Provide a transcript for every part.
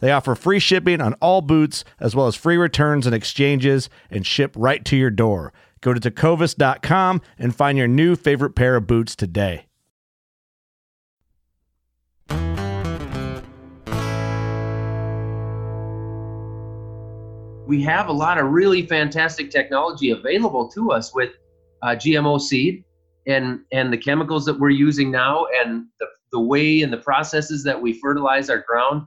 They offer free shipping on all boots, as well as free returns and exchanges, and ship right to your door. Go to tecovas.com and find your new favorite pair of boots today. We have a lot of really fantastic technology available to us with uh, GMO seed and and the chemicals that we're using now and the, the way and the processes that we fertilize our ground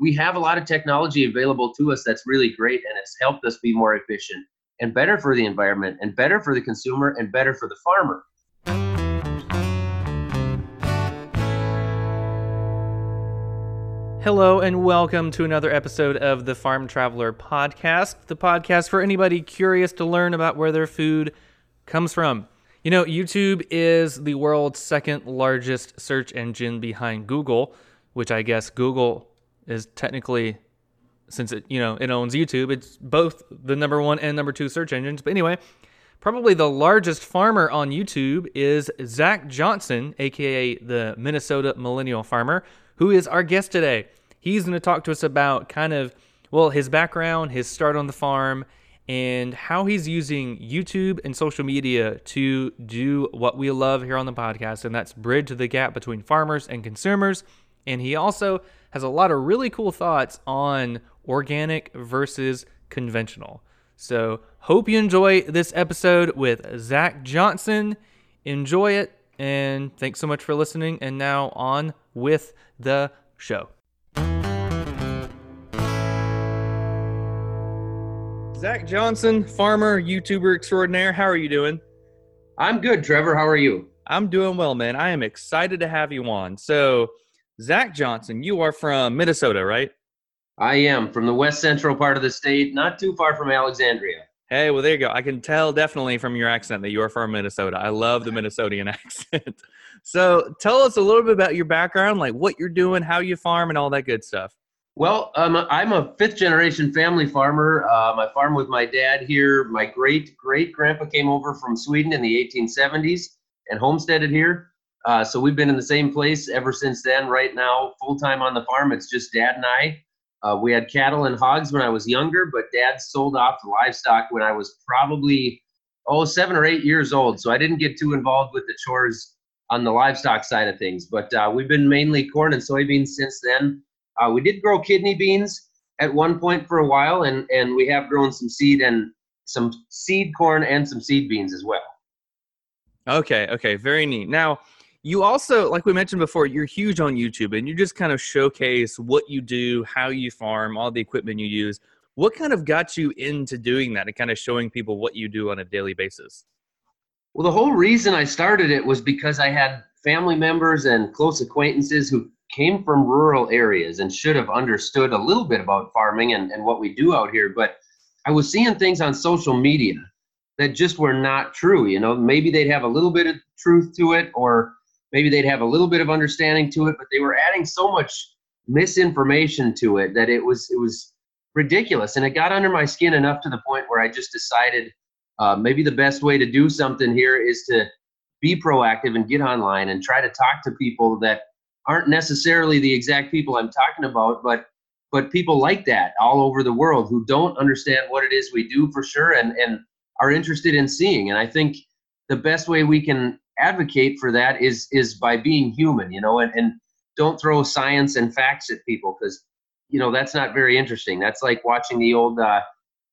we have a lot of technology available to us that's really great and it's helped us be more efficient and better for the environment and better for the consumer and better for the farmer. Hello, and welcome to another episode of the Farm Traveler Podcast, the podcast for anybody curious to learn about where their food comes from. You know, YouTube is the world's second largest search engine behind Google, which I guess Google is technically since it you know it owns YouTube, it's both the number one and number two search engines. But anyway, probably the largest farmer on YouTube is Zach Johnson, aka the Minnesota Millennial Farmer, who is our guest today. He's going to talk to us about kind of well his background, his start on the farm, and how he's using YouTube and social media to do what we love here on the podcast, and that's bridge the gap between farmers and consumers. And he also has a lot of really cool thoughts on organic versus conventional. So, hope you enjoy this episode with Zach Johnson. Enjoy it, and thanks so much for listening. And now, on with the show. Zach Johnson, farmer, YouTuber extraordinaire. How are you doing? I'm good, Trevor. How are you? I'm doing well, man. I am excited to have you on. So, Zach Johnson, you are from Minnesota, right? I am from the west central part of the state, not too far from Alexandria. Hey, well, there you go. I can tell definitely from your accent that you are from Minnesota. I love the Minnesotan accent. so, tell us a little bit about your background, like what you're doing, how you farm, and all that good stuff. Well, um, I'm a fifth generation family farmer. Um, I farm with my dad here. My great great grandpa came over from Sweden in the 1870s and homesteaded here. Uh, so we've been in the same place ever since then. Right now, full time on the farm, it's just dad and I. Uh, we had cattle and hogs when I was younger, but dad sold off the livestock when I was probably oh seven or eight years old. So I didn't get too involved with the chores on the livestock side of things. But uh, we've been mainly corn and soybeans since then. Uh, we did grow kidney beans at one point for a while, and and we have grown some seed and some seed corn and some seed beans as well. Okay, okay, very neat. Now you also like we mentioned before you're huge on youtube and you just kind of showcase what you do how you farm all the equipment you use. What kind of got you into doing that and kind of showing people what you do on a daily basis? Well the whole reason i started it was because i had family members and close acquaintances who came from rural areas and should have understood a little bit about farming and, and what we do out here but i was seeing things on social media that just were not true you know? Maybe they'd have a little bit of truth to it or maybe they'd have a little bit of understanding to it, but they were adding so much misinformation to it that it was it was ridiculous. And it got under my skin enough to the point where I just decided uh, maybe the best way to do something here is to be proactive and get online and try to talk to people that aren't necessarily the exact people I'm talking about, but but people like that all over the world who don't understand what it is we do for sure and and are interested in seeing. And I think the best way we can advocate for that is is by being human, you know, and, and don't throw science and facts at people because you know that's not very interesting. That's like watching the old uh,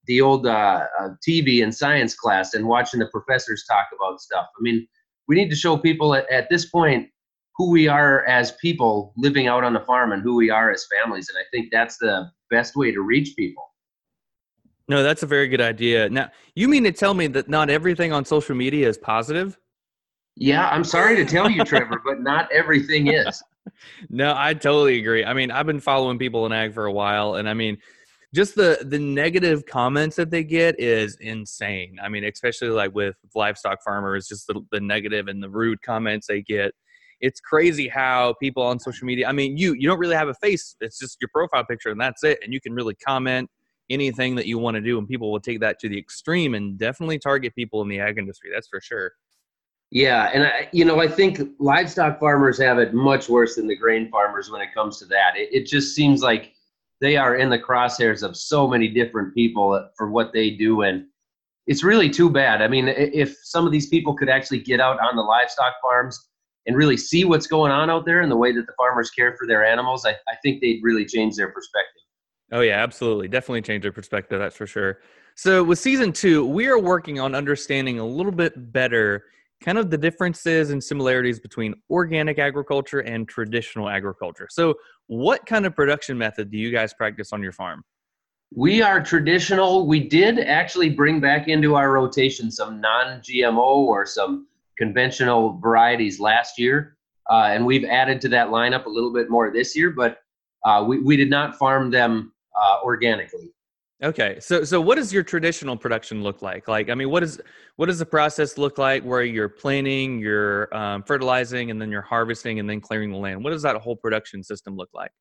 the old uh, uh, TV in science class and watching the professors talk about stuff. I mean, we need to show people at, at this point who we are as people living out on the farm and who we are as families, and I think that's the best way to reach people. No, that's a very good idea. Now, you mean to tell me that not everything on social media is positive? Yeah, I'm sorry to tell you, Trevor, but not everything is. No, I totally agree. I mean, I've been following people in ag for a while, and I mean, just the the negative comments that they get is insane. I mean, especially like with livestock farmers, just the, the negative and the rude comments they get. It's crazy how people on social media. I mean, you you don't really have a face. It's just your profile picture, and that's it. And you can really comment anything that you want to do, and people will take that to the extreme and definitely target people in the ag industry. That's for sure. Yeah, and I, you know, I think livestock farmers have it much worse than the grain farmers when it comes to that. It, it just seems like they are in the crosshairs of so many different people for what they do, and it's really too bad. I mean, if some of these people could actually get out on the livestock farms and really see what's going on out there and the way that the farmers care for their animals, I, I think they'd really change their perspective. Oh yeah, absolutely. Definitely change their perspective, that's for sure. So with season two, we are working on understanding a little bit better kind of the differences and similarities between organic agriculture and traditional agriculture. So what kind of production method do you guys practice on your farm? We are traditional. We did actually bring back into our rotation some non-GMO or some conventional varieties last year. Uh, and we've added to that lineup a little bit more this year, but uh, we, we did not farm them uh, organically. Okay, so so what does your traditional production look like? Like, I mean, what is what does the process look like where you're planting, you're um, fertilizing, and then you're harvesting, and then clearing the land? What does that whole production system look like?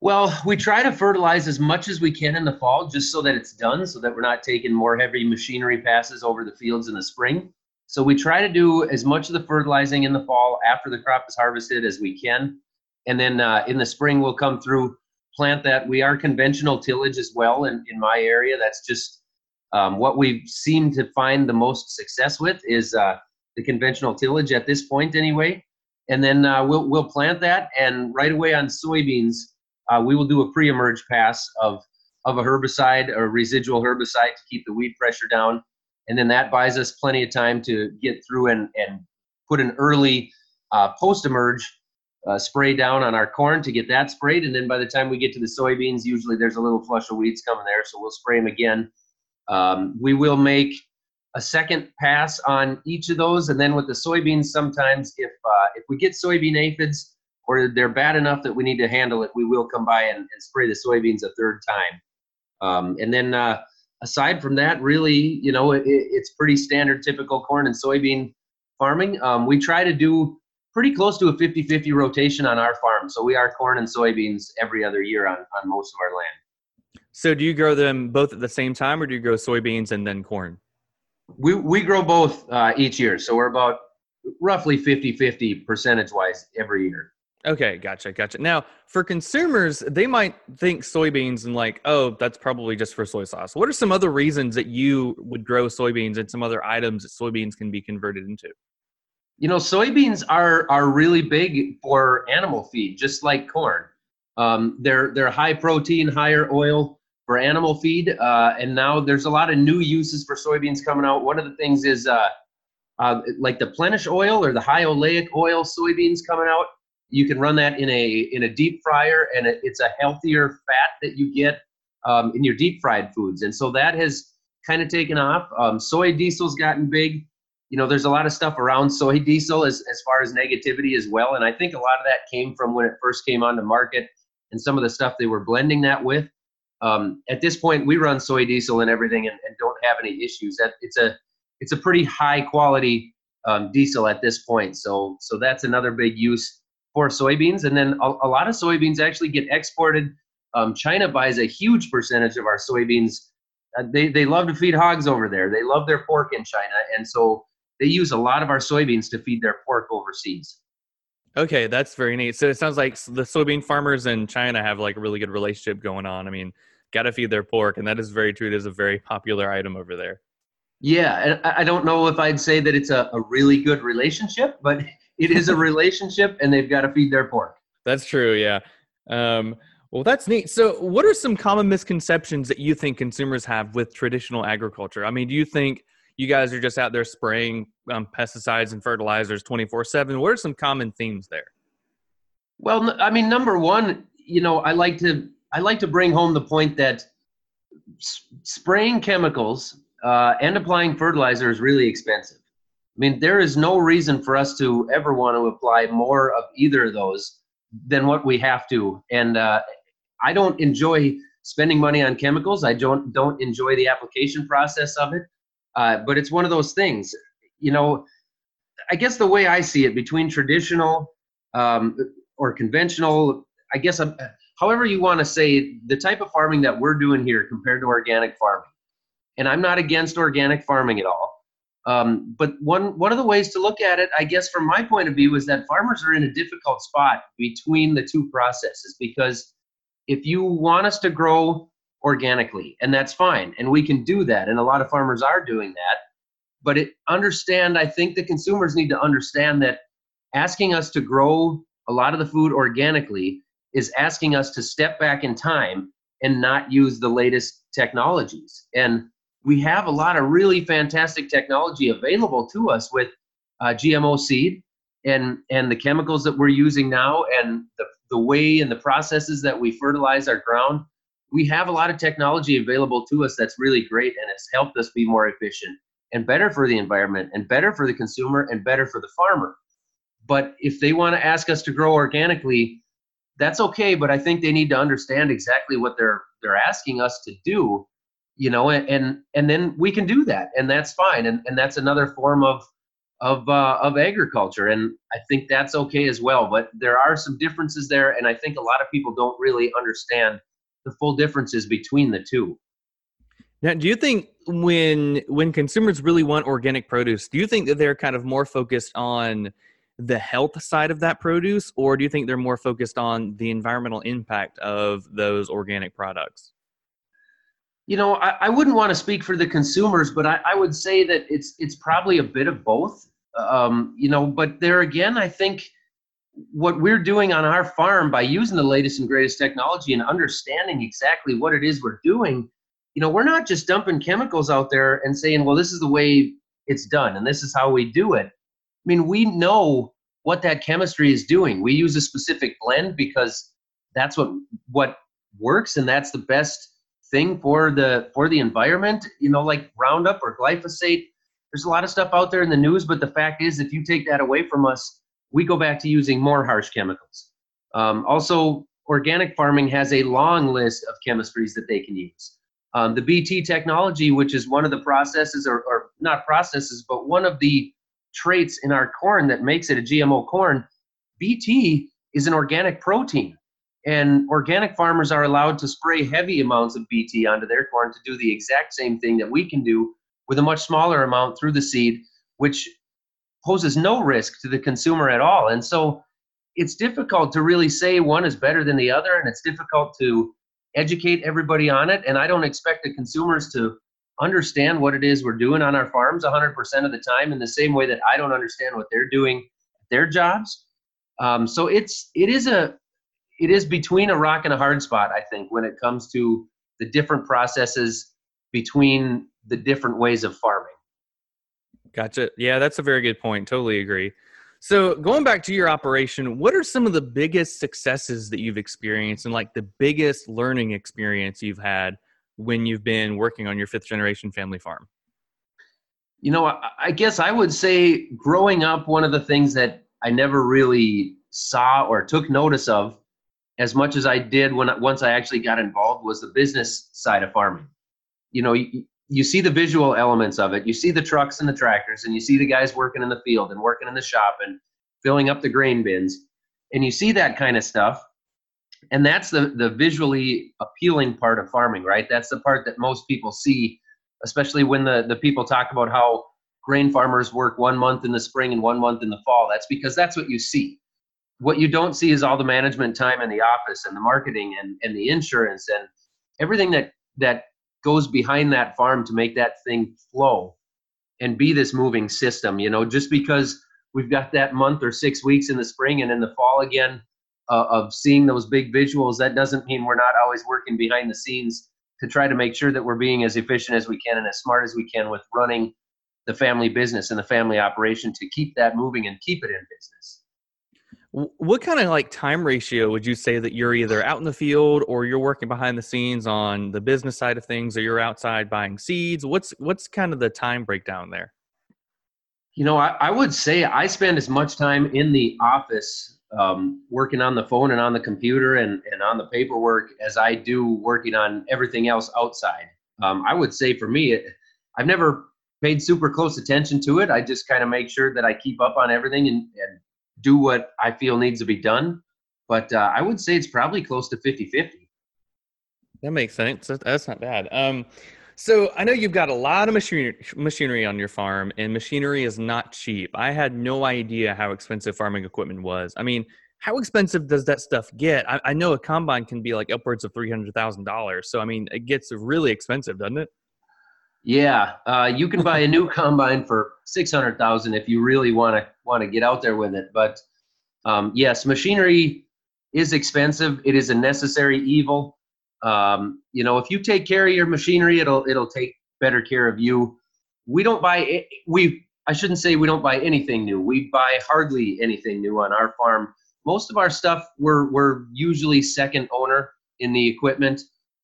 Well, we try to fertilize as much as we can in the fall, just so that it's done, so that we're not taking more heavy machinery passes over the fields in the spring. So we try to do as much of the fertilizing in the fall after the crop is harvested as we can, and then uh, in the spring we'll come through plant that. We are conventional tillage as well in, in my area. That's just um, what we seem to find the most success with is uh, the conventional tillage at this point anyway. And then uh, we'll, we'll plant that and right away on soybeans, uh, we will do a pre-emerge pass of, of a herbicide or residual herbicide to keep the weed pressure down. And then that buys us plenty of time to get through and, and put an early uh, post-emerge uh, spray down on our corn to get that sprayed. And then by the time we get to the soybeans, usually there's a little flush of weeds coming there, so we'll spray them again. Um, we will make a second pass on each of those, and then with the soybeans, sometimes if uh, if we get soybean aphids or they're bad enough that we need to handle it, we will come by and, and spray the soybeans a third time. Um, and then uh, aside from that, really, you know, it, it's pretty standard, typical corn and soybean farming. Um, we try to do pretty close to a 50-50 rotation on our farm. So we are corn and soybeans every other year on, on most of our land. So do you grow them both at the same time or do you grow soybeans and then corn? We, we grow both uh, each year. So we're about roughly 50-50 percentage wise every year. Okay, gotcha, gotcha. Now, for consumers, they might think soybeans and like, oh, that's probably just for soy sauce. What are some other reasons that you would grow soybeans and some other items that soybeans can be converted into? You know, soybeans are are really big for animal feed, just like corn. Um, they're they're high protein, higher oil for animal feed, uh, and now there's a lot of new uses for soybeans coming out. One of the things is uh, uh, like the plenish oil or the high oleic oil soybeans coming out. You can run that in a in a deep fryer, and it, it's a healthier fat that you get um, in your deep fried foods, and so that has kind of taken off. Um, soy diesel's gotten big you know, there's a lot of stuff around soy diesel as, as far as negativity as well. And I think a lot of that came from when it first came on the market and some of the stuff they were blending that with. Um, at this point, we run soy diesel and everything and, and, don't have any issues. That it's a it's a pretty high quality um, diesel at this point. So so that's another big use for soybeans. And then a, a lot of soybeans actually get exported Um, China buys a huge percentage of our soybeans. Uh, they they love to feed hogs over there. They love their pork in China, and so they use a lot of our soybeans to feed their pork overseas. Okay, that's very neat. So it sounds like the soybean farmers in China have like a really good relationship going on. I mean, got to feed their pork, and that is very true. It is a very popular item over there. Yeah, I don't know if I'd say that it's a, a really good relationship, but it is a relationship, and they've got to feed their pork. That's true. Yeah. Um, well, that's neat. So, what are some common misconceptions that you think consumers have with traditional agriculture? I mean, do you think you guys are just out there spraying um, pesticides and fertilizers 24 7 what are some common themes there? Well i mean number one you know i like to i like to bring home the point that spraying chemicals uh, and applying fertilizer is really expensive. I mean there is no reason for us to ever want to apply more of either of those than what we have to. And uh, i don't enjoy spending money on chemicals. I don't don't enjoy the application process of it uh, but it's one of those things, you know. I guess the way I see it, between traditional um, or conventional, I guess, uh, however you want to say, the type of farming that we're doing here compared to organic farming. And I'm not against organic farming at all. Um, but one one of the ways to look at it, I guess, from my point of view, is that farmers are in a difficult spot between the two processes because if you want us to grow organically, and that's fine. And we can do that, and a lot of farmers are doing that. But it understand, I think the consumers need to understand that asking us to grow a lot of the food organically is asking us to step back in time and not use the latest technologies. And we have a lot of really fantastic technology available to us with uh, GMO seed and and the chemicals that we're using now and the, the way and the processes that we fertilize our ground we have a lot of technology available to us that's really great and it's helped us be more efficient and better for the environment and better for the consumer and better for the farmer. But if they want to ask us to grow organically, that's okay, but I think they need to understand exactly what they're they're asking us to do, you know, and and, and then we can do that and that's fine and, and that's another form of of uh, of agriculture and I think that's okay as well, but there are some differences there and I think a lot of people don't really understand the full differences between the two. Now, do you think when when consumers really want organic produce, do you think that they're kind of more focused on the health side of that produce, or do you think they're more focused on the environmental impact of those organic products? You know, I, I wouldn't want to speak for the consumers, but I, I, would say that it's it's probably a bit of both. Um, you know, but there again, I think what we're doing on our farm by using the latest and greatest technology and understanding exactly what it is we're doing you know we're not just dumping chemicals out there and saying well this is the way it's done and this is how we do it. I mean we know what that chemistry is doing. We use a specific blend because that's what what works and that's the best thing for the for the environment. You know like roundup or glyphosate there's a lot of stuff out there in the news but the fact is if you take that away from us we go back to using more harsh chemicals. Um, also, organic farming has a long list of chemistries that they can use. Um, the BT technology, which is one of the processes, or, or, not processes, but one of the traits in our corn that makes it a GMO corn, BT is an organic protein. And organic farmers are allowed to spray heavy amounts of BT onto their corn to do the exact same thing that we can do with a much smaller amount through the seed, which poses no risk to the consumer at all. And so it's difficult to really say one is better than the other, and it's difficult to educate everybody on it. And I don't expect the consumers to understand what it is we're doing on our farms 100% of the time in the same way that I don't understand what they're doing their jobs. Um, so it's it is a it is between a rock and a hard spot, I think, when it comes to the different processes between the different ways of farming. Gotcha. Yeah, that's a very good point. Totally agree. So, going back to your operation, what are some of the biggest successes that you've experienced and like the biggest learning experience you've had when you've been working on your fifth generation family farm? You know, I guess I would say growing up, one of the things that I never really saw or took notice of as much as I did when once I actually got involved was the business side of farming. You know, you see the visual elements of it. You see the trucks and the tractors, and you see the guys working in the field and working in the shop and filling up the grain bins, and you see that kind of stuff. and that's the the visually appealing part of farming, right? That's the part that most people see, especially when the the people talk about how grain farmers work one month in the spring and one month in the fall. That's because that's what you see. What you don't see is all the management time in the office and the marketing and, and the insurance and everything that that goes behind that farm to make that thing flow and be this moving system. You know, just because we've got that month or six weeks in the spring and in the fall again uh, of seeing those big visuals, that doesn't mean we're not always working behind the scenes to try to make sure that we're being as efficient as we can and as smart as we can with running the family business and the family operation to keep that moving and keep it in business. What kind of like time ratio would you say that you're either out in the field or you're working behind the scenes on the business side of things or you're outside buying seeds? What's what's kind of the time breakdown there? You know, I, I would say I spend as much time in the office um, working on the phone and on the computer and, and on the paperwork as I do working on everything else outside. Um, I would say for me, it, I've never paid super close attention to it. I just kind of make sure that I keep up on everything and, and do what I feel needs to be done. But uh, I would say it's probably close to 50 50. That makes sense. That's not bad. Um, so I know you've got a lot of machinery, machinery on your farm, and machinery is not cheap. I had no idea how expensive farming equipment was. I mean, how expensive does that stuff get? I, I know a combine can be like upwards of three hundred thousand dollars. So I mean, it gets really expensive, doesn't it? Yeah, uh, you can buy a new combine for six hundred thousand if you really want to want to get out there with it. But um, yes, machinery is expensive. It is a necessary evil. Um, you know, if you take care of your machinery, it'll it'll take better care of you. We don't buy we. I shouldn't say we don't buy anything new. We buy hardly anything new on our farm. Most of our stuff we're we're usually second owner in the equipment.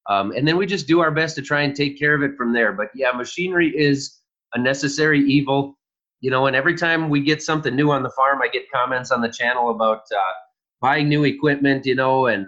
Um, and then we just do our best to try and take care of it from there. But yeah, machinery is a necessary evil, you know. And every time we get something new on the farm, I get comments on the channel about uh, buying new equipment, you know, and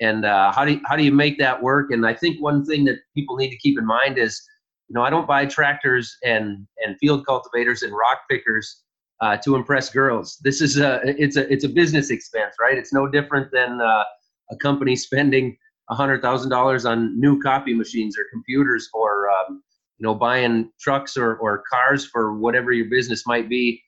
and uh, how do you, how do you make that work? And I think one thing that people need to keep in mind is, you know, I don't buy tractors and and field cultivators and rock pickers uh, to impress girls. This is a it's a it's a business expense, right? It's no different than uh, a company spending $100,000 on new copy machines or computers or, um, you know, buying trucks or, or cars for whatever your business might be.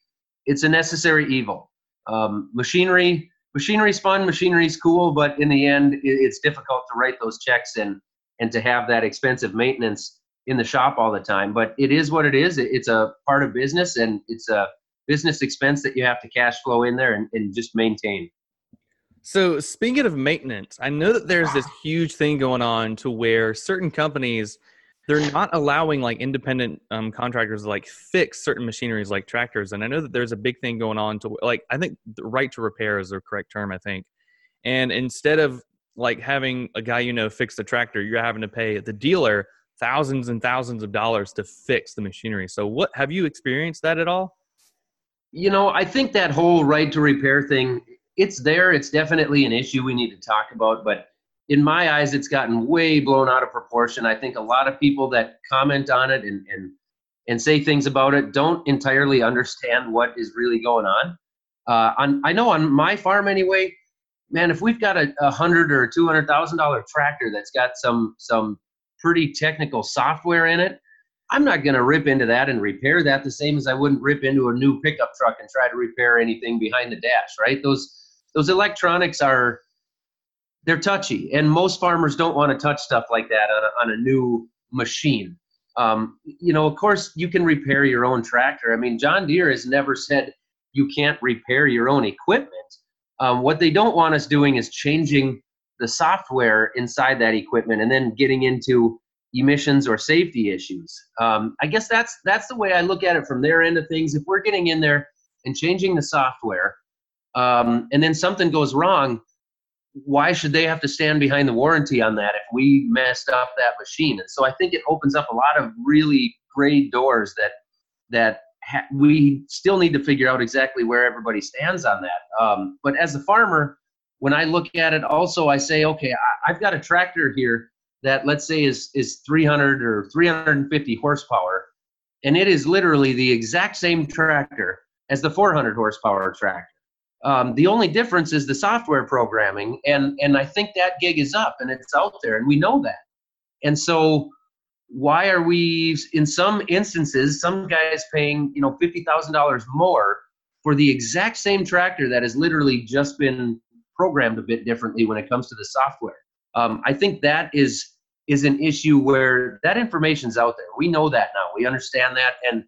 It's a necessary evil. Um, machinery, machinery's fun, machinery's cool, but in the end, it's difficult to write those checks and, and to have that expensive maintenance in the shop all the time. But it is what it is. It's a part of business and it's a business expense that you have to cash flow in there and, and just maintain. So, speaking of maintenance, I know that there's this huge thing going on to where certain companies they're not allowing like independent um, contractors to like fix certain machineries like tractors, and I know that there's a big thing going on to like I think the right to repair is the correct term, I think. And instead of like having a guy you know fix the tractor, you're having to pay the dealer thousands and thousands of dollars to fix the machinery. So, what have you experienced that at all? You know, I think that whole right to repair thing it's there. It's definitely an issue we need to talk about, but in my eyes, it's gotten way blown out of proportion. I think a lot of people that comment on it and and and say things about it don't entirely understand what is really going on. Uh, on I know on my farm anyway, man, if we've got a, a hundred or two hundred thousand dollar tractor that's got some some pretty technical software in it, I'm not going to rip into that and repair that the same as I wouldn't rip into a new pickup truck and try to repair anything behind the dash, right? Those those electronics are they're touchy, and most farmers don't want to touch stuff like that on a, on a new machine. Um, you know, of course, you can repair your own tractor. I mean, John Deere has never said you can't repair your own equipment. Um, what they don't want us doing is changing the software inside that equipment and then getting into emissions or safety issues. Um, I guess that's that's the way I look at it from their end of things. If we're getting in there and changing the software, um, and then something goes wrong, why should they have to stand behind the warranty on that if we messed up that machine? And so I think it opens up a lot of really great doors that that ha- we still need to figure out exactly where everybody stands on that. Um, but as a farmer, when I look at it, also I say, okay, I, I've got a tractor here that let's say is is 300 or 350 horsepower, and it is literally the exact same tractor as the 400 horsepower tractor. Um, the only difference is the software programming, and and I think that gig is up and it's out there, and we know that. And so, why are we in some instances, some guys paying you know fifty thousand dollars more for the exact same tractor that has literally just been programmed a bit differently when it comes to the software? Um, I think that is is an issue where that information's out there. We know that now. We understand that, and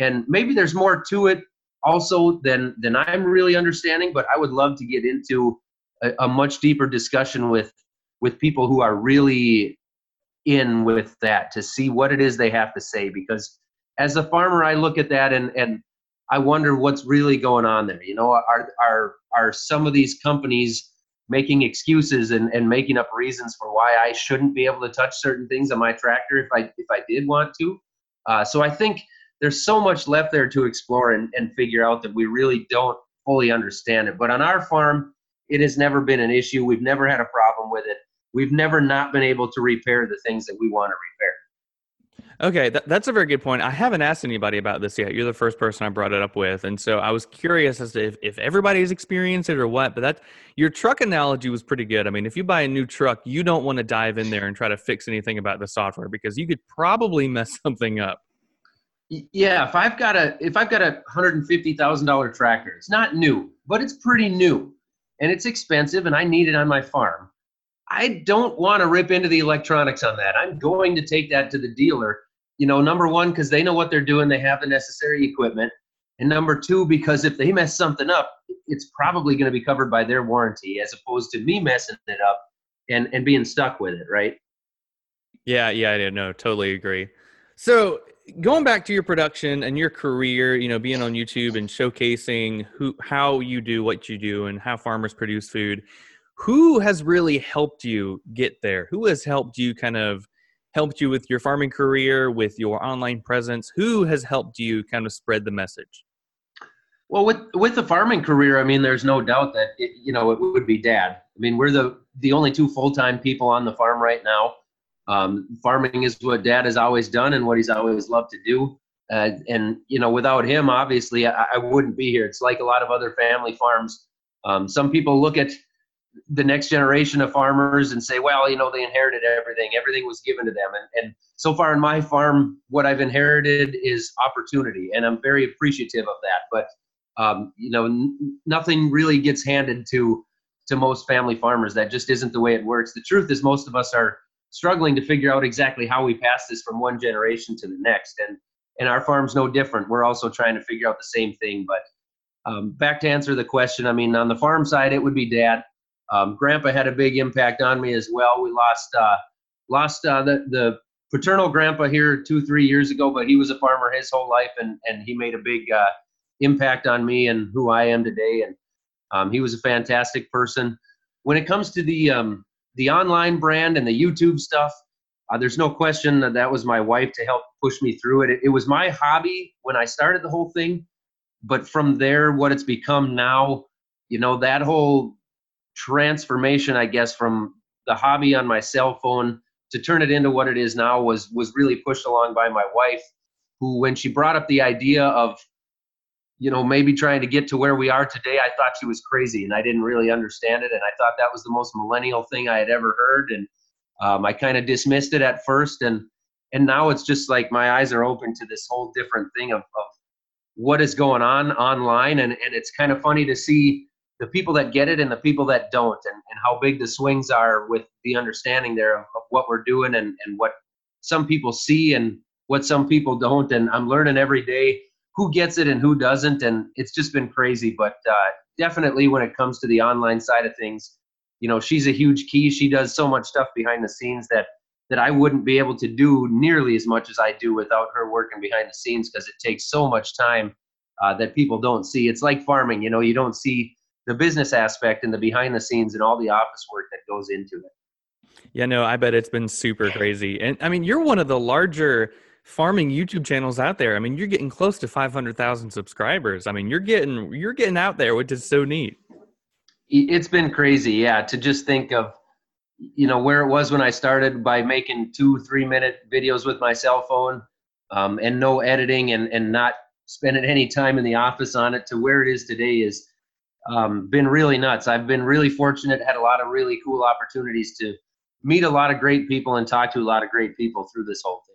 and maybe there's more to it also than than I'm really understanding. But I would love to get into a, a much deeper discussion with with people who are really in with that to see what it is they have to say. Because as a farmer, I look at that and and I wonder what's really going on there. You know, are are are some of these companies making excuses and, and making up reasons for why I shouldn't be able to touch certain things on my tractor if I if I did want to. Uh, so I think there's so much left there to explore and, and figure out that we really don't fully understand it. But on our farm, it has never been an issue. We've never had a problem with it. We've never not been able to repair the things that we want to repair. Okay, that, that's a very good point. I haven't asked anybody about this yet. You're the first person I brought it up with, and so I was curious as to if, if everybody's experienced it or what. But that your truck analogy was pretty good. I mean, if you buy a new truck, you don't want to dive in there and try to fix anything about the software because you could probably mess something up. Yeah, if I've got a if I've got a hundred and fifty thousand dollar tractor, it's not new, but it's pretty new, and it's expensive, and I need it on my farm. I don't want to rip into the electronics on that. I'm going to take that to the dealer. You know, number one, because they know what they're doing, they have the necessary equipment, and number two, because if they mess something up, it's probably going to be covered by their warranty, as opposed to me messing it up and and being stuck with it, right? Yeah, yeah, I know totally agree. So going back to your production and your career, you know, being on YouTube and showcasing who how you do what you do and how farmers produce food, who has really helped you get there? Who has helped you kind of helped you with your farming career, with your online presence? Who has helped you kind of spread the message? Well, with with the farming career, I mean, there's no doubt that it, you know it would be Dad. I mean, we're the the only two full time people on the farm right now. Um, farming is what dad has always done and what he's always loved to do. Uh, and you know, without him, obviously, I, I, wouldn't be here. It's like a lot of other family farms. Um, some people look at the next generation of farmers and say, well, you know, they inherited everything. Everything was given to them. And, and so far in my farm, what I've inherited is opportunity, and I'm very appreciative of that. But um, you know, n- nothing really gets handed to to most family farmers. That just isn't the way it works. The truth is, most of us are struggling to figure out exactly how we pass this from one generation to the next. And and our farm's no different. We're also trying to figure out the same thing. But um, back to answer the question, I mean, on the farm side, it would be dad. Um, grandpa had a big impact on me as well. We lost uh, lost uh, the the paternal grandpa here two three years ago, but he was a farmer his whole life, and and he made a big uh, impact on me and who I am today. And um, he was a fantastic person. When it comes to the um, the online brand and the YouTube stuff, uh, there's no question that that was my wife to help push me through it. it. It was my hobby when I started the whole thing, but from there, what it's become now, you know, that whole transformation, I guess, from the hobby on my cell phone to turn it into what it is now was was really pushed along by my wife, who, when she brought up the idea of you know, maybe trying to get to where we are today, I thought she was crazy and I didn't really understand it. And I thought that was the most millennial thing I had ever heard. And um, I kind of dismissed it at first. And, and now it's just like my eyes are open to this whole different thing of, of what is going on online. And, and it's kind of funny to see the people that get it and the people that don't and, and how big the swings are with the understanding there of, of what we're doing and, and what some people see and what some people don't. And I'm learning every day who gets it and who doesn't, and it's just been crazy. But uh, definitely, when it comes to the online side of things, you know, she's a huge key. She does so much stuff behind the scenes that that I wouldn't be able to do nearly as much as I do without her working behind the scenes because it takes so much time uh, that people don't see. It's like farming, you know, you don't see the business aspect and the behind the scenes and all the office work that goes into it. Yeah, no, I bet it's been super crazy. And I mean, you're one of the larger farming YouTube channels out there. I mean, you're getting close to 500,000 subscribers. I mean, you're getting you're getting out there, which is so neat. It's been crazy, yeah, to just think of you know where it was when I started by making two, three minute videos with my cell phone um, and no editing and and not spending any time in the office on it to where it is today is um, been really nuts. I've been really fortunate, had a lot of really cool opportunities to meet a lot of great people and talk to a lot of great people through this whole thing.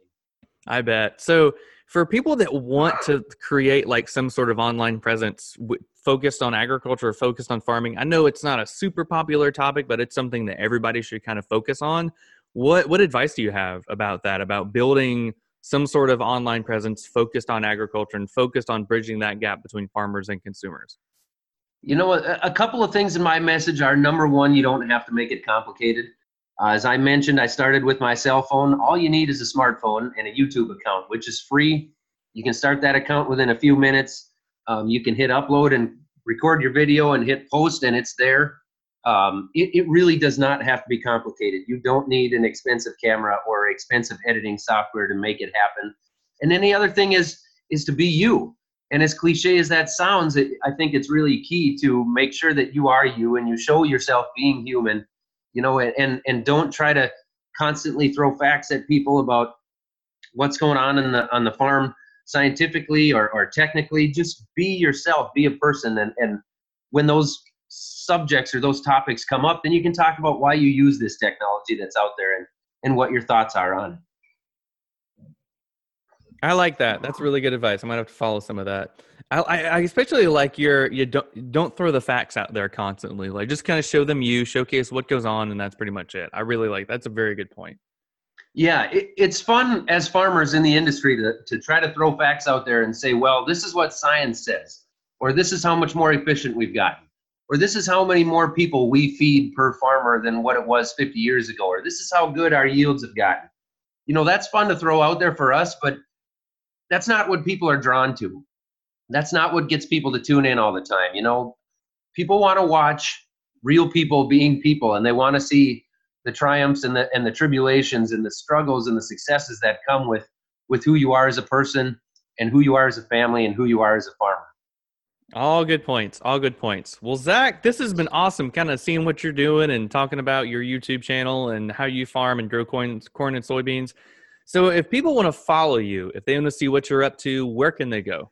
I bet. So for people that want to create like some sort of online presence w- focused on agriculture focused on farming, I know it's not a super popular topic, but it's something that everybody should kind of focus on. What what advice do you have about that? About building some sort of online presence focused on agriculture and focused on bridging that gap between farmers and consumers? You know, a, a couple of things in my message are number one, you don't have to make it complicated. Uh, as I mentioned, I started with my cell phone. All you need is a smartphone and a YouTube account, which is free. You can start that account within a few minutes. Um, you can hit upload and record your video and hit post, and it's there. Um, it, it really does not have to be complicated. You don't need an expensive camera or expensive editing software to make it happen. And then the other thing is is to be you. And as cliche as that sounds, it, I think it's really key to make sure that you are you and you show yourself being human you know, and and don't try to constantly throw facts at people about what's going on in the on the farm scientifically or, or technically. Just be yourself, be a person, and and when those subjects or those topics come up, then you can talk about why you use this technology that's out there and and what your thoughts are on it. I like that. That's really good advice. I might have to follow some of that. I, I especially like your you don't don't throw the facts out there constantly. Like just kind of show them you, showcase what goes on, and that's pretty much it. I really like that's a very good point. Yeah, it, it's fun as farmers in the industry to to try to throw facts out there and say, well, this is what science says, or this is how much more efficient we've gotten, or this is how many more people we feed per farmer than what it was 50 years ago, or this is how good our yields have gotten. You know, that's fun to throw out there for us, but that's not what people are drawn to that's not what gets people to tune in all the time. You know, people want to watch real people being people, and they want to see the triumphs and the and the tribulations and the struggles and the successes that come with with who you are as a person and who you are as a family and who you are as a farmer. All good points. All good points. Well, Zach, this has been awesome. Kind of seeing what you're doing and talking about your YouTube channel and how you farm and grow corn, corn and soybeans. So, if people want to follow you, if they want to see what you're up to, where can they go?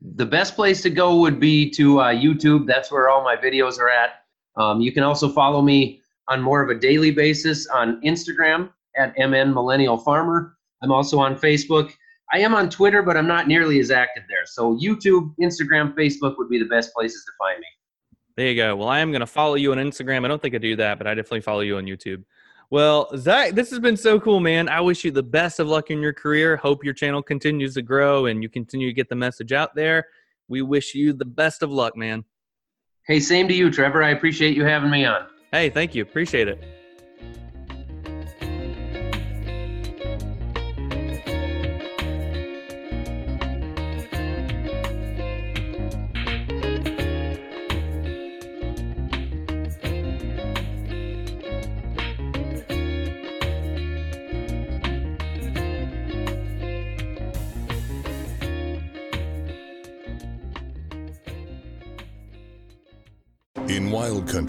The best place to go would be to uh, YouTube. That's where all my videos are at. Um, you can also follow me on more of a daily basis on Instagram at MN Millennial Farmer. I'm also on Facebook. I am on Twitter, but I'm not nearly as active there. So YouTube, Instagram, Facebook would be the best places to find me. There you go. Well, I am going to follow you on Instagram. I don't think I do that, but I definitely follow you on YouTube. Well, Zach, this has been so cool, man. I wish you the best of luck in your career. Hope your channel continues to grow and you continue to get the message out there. We wish you the best of luck, man. Hey, same to you, Trevor. I appreciate you having me on. Hey, thank you. Appreciate it.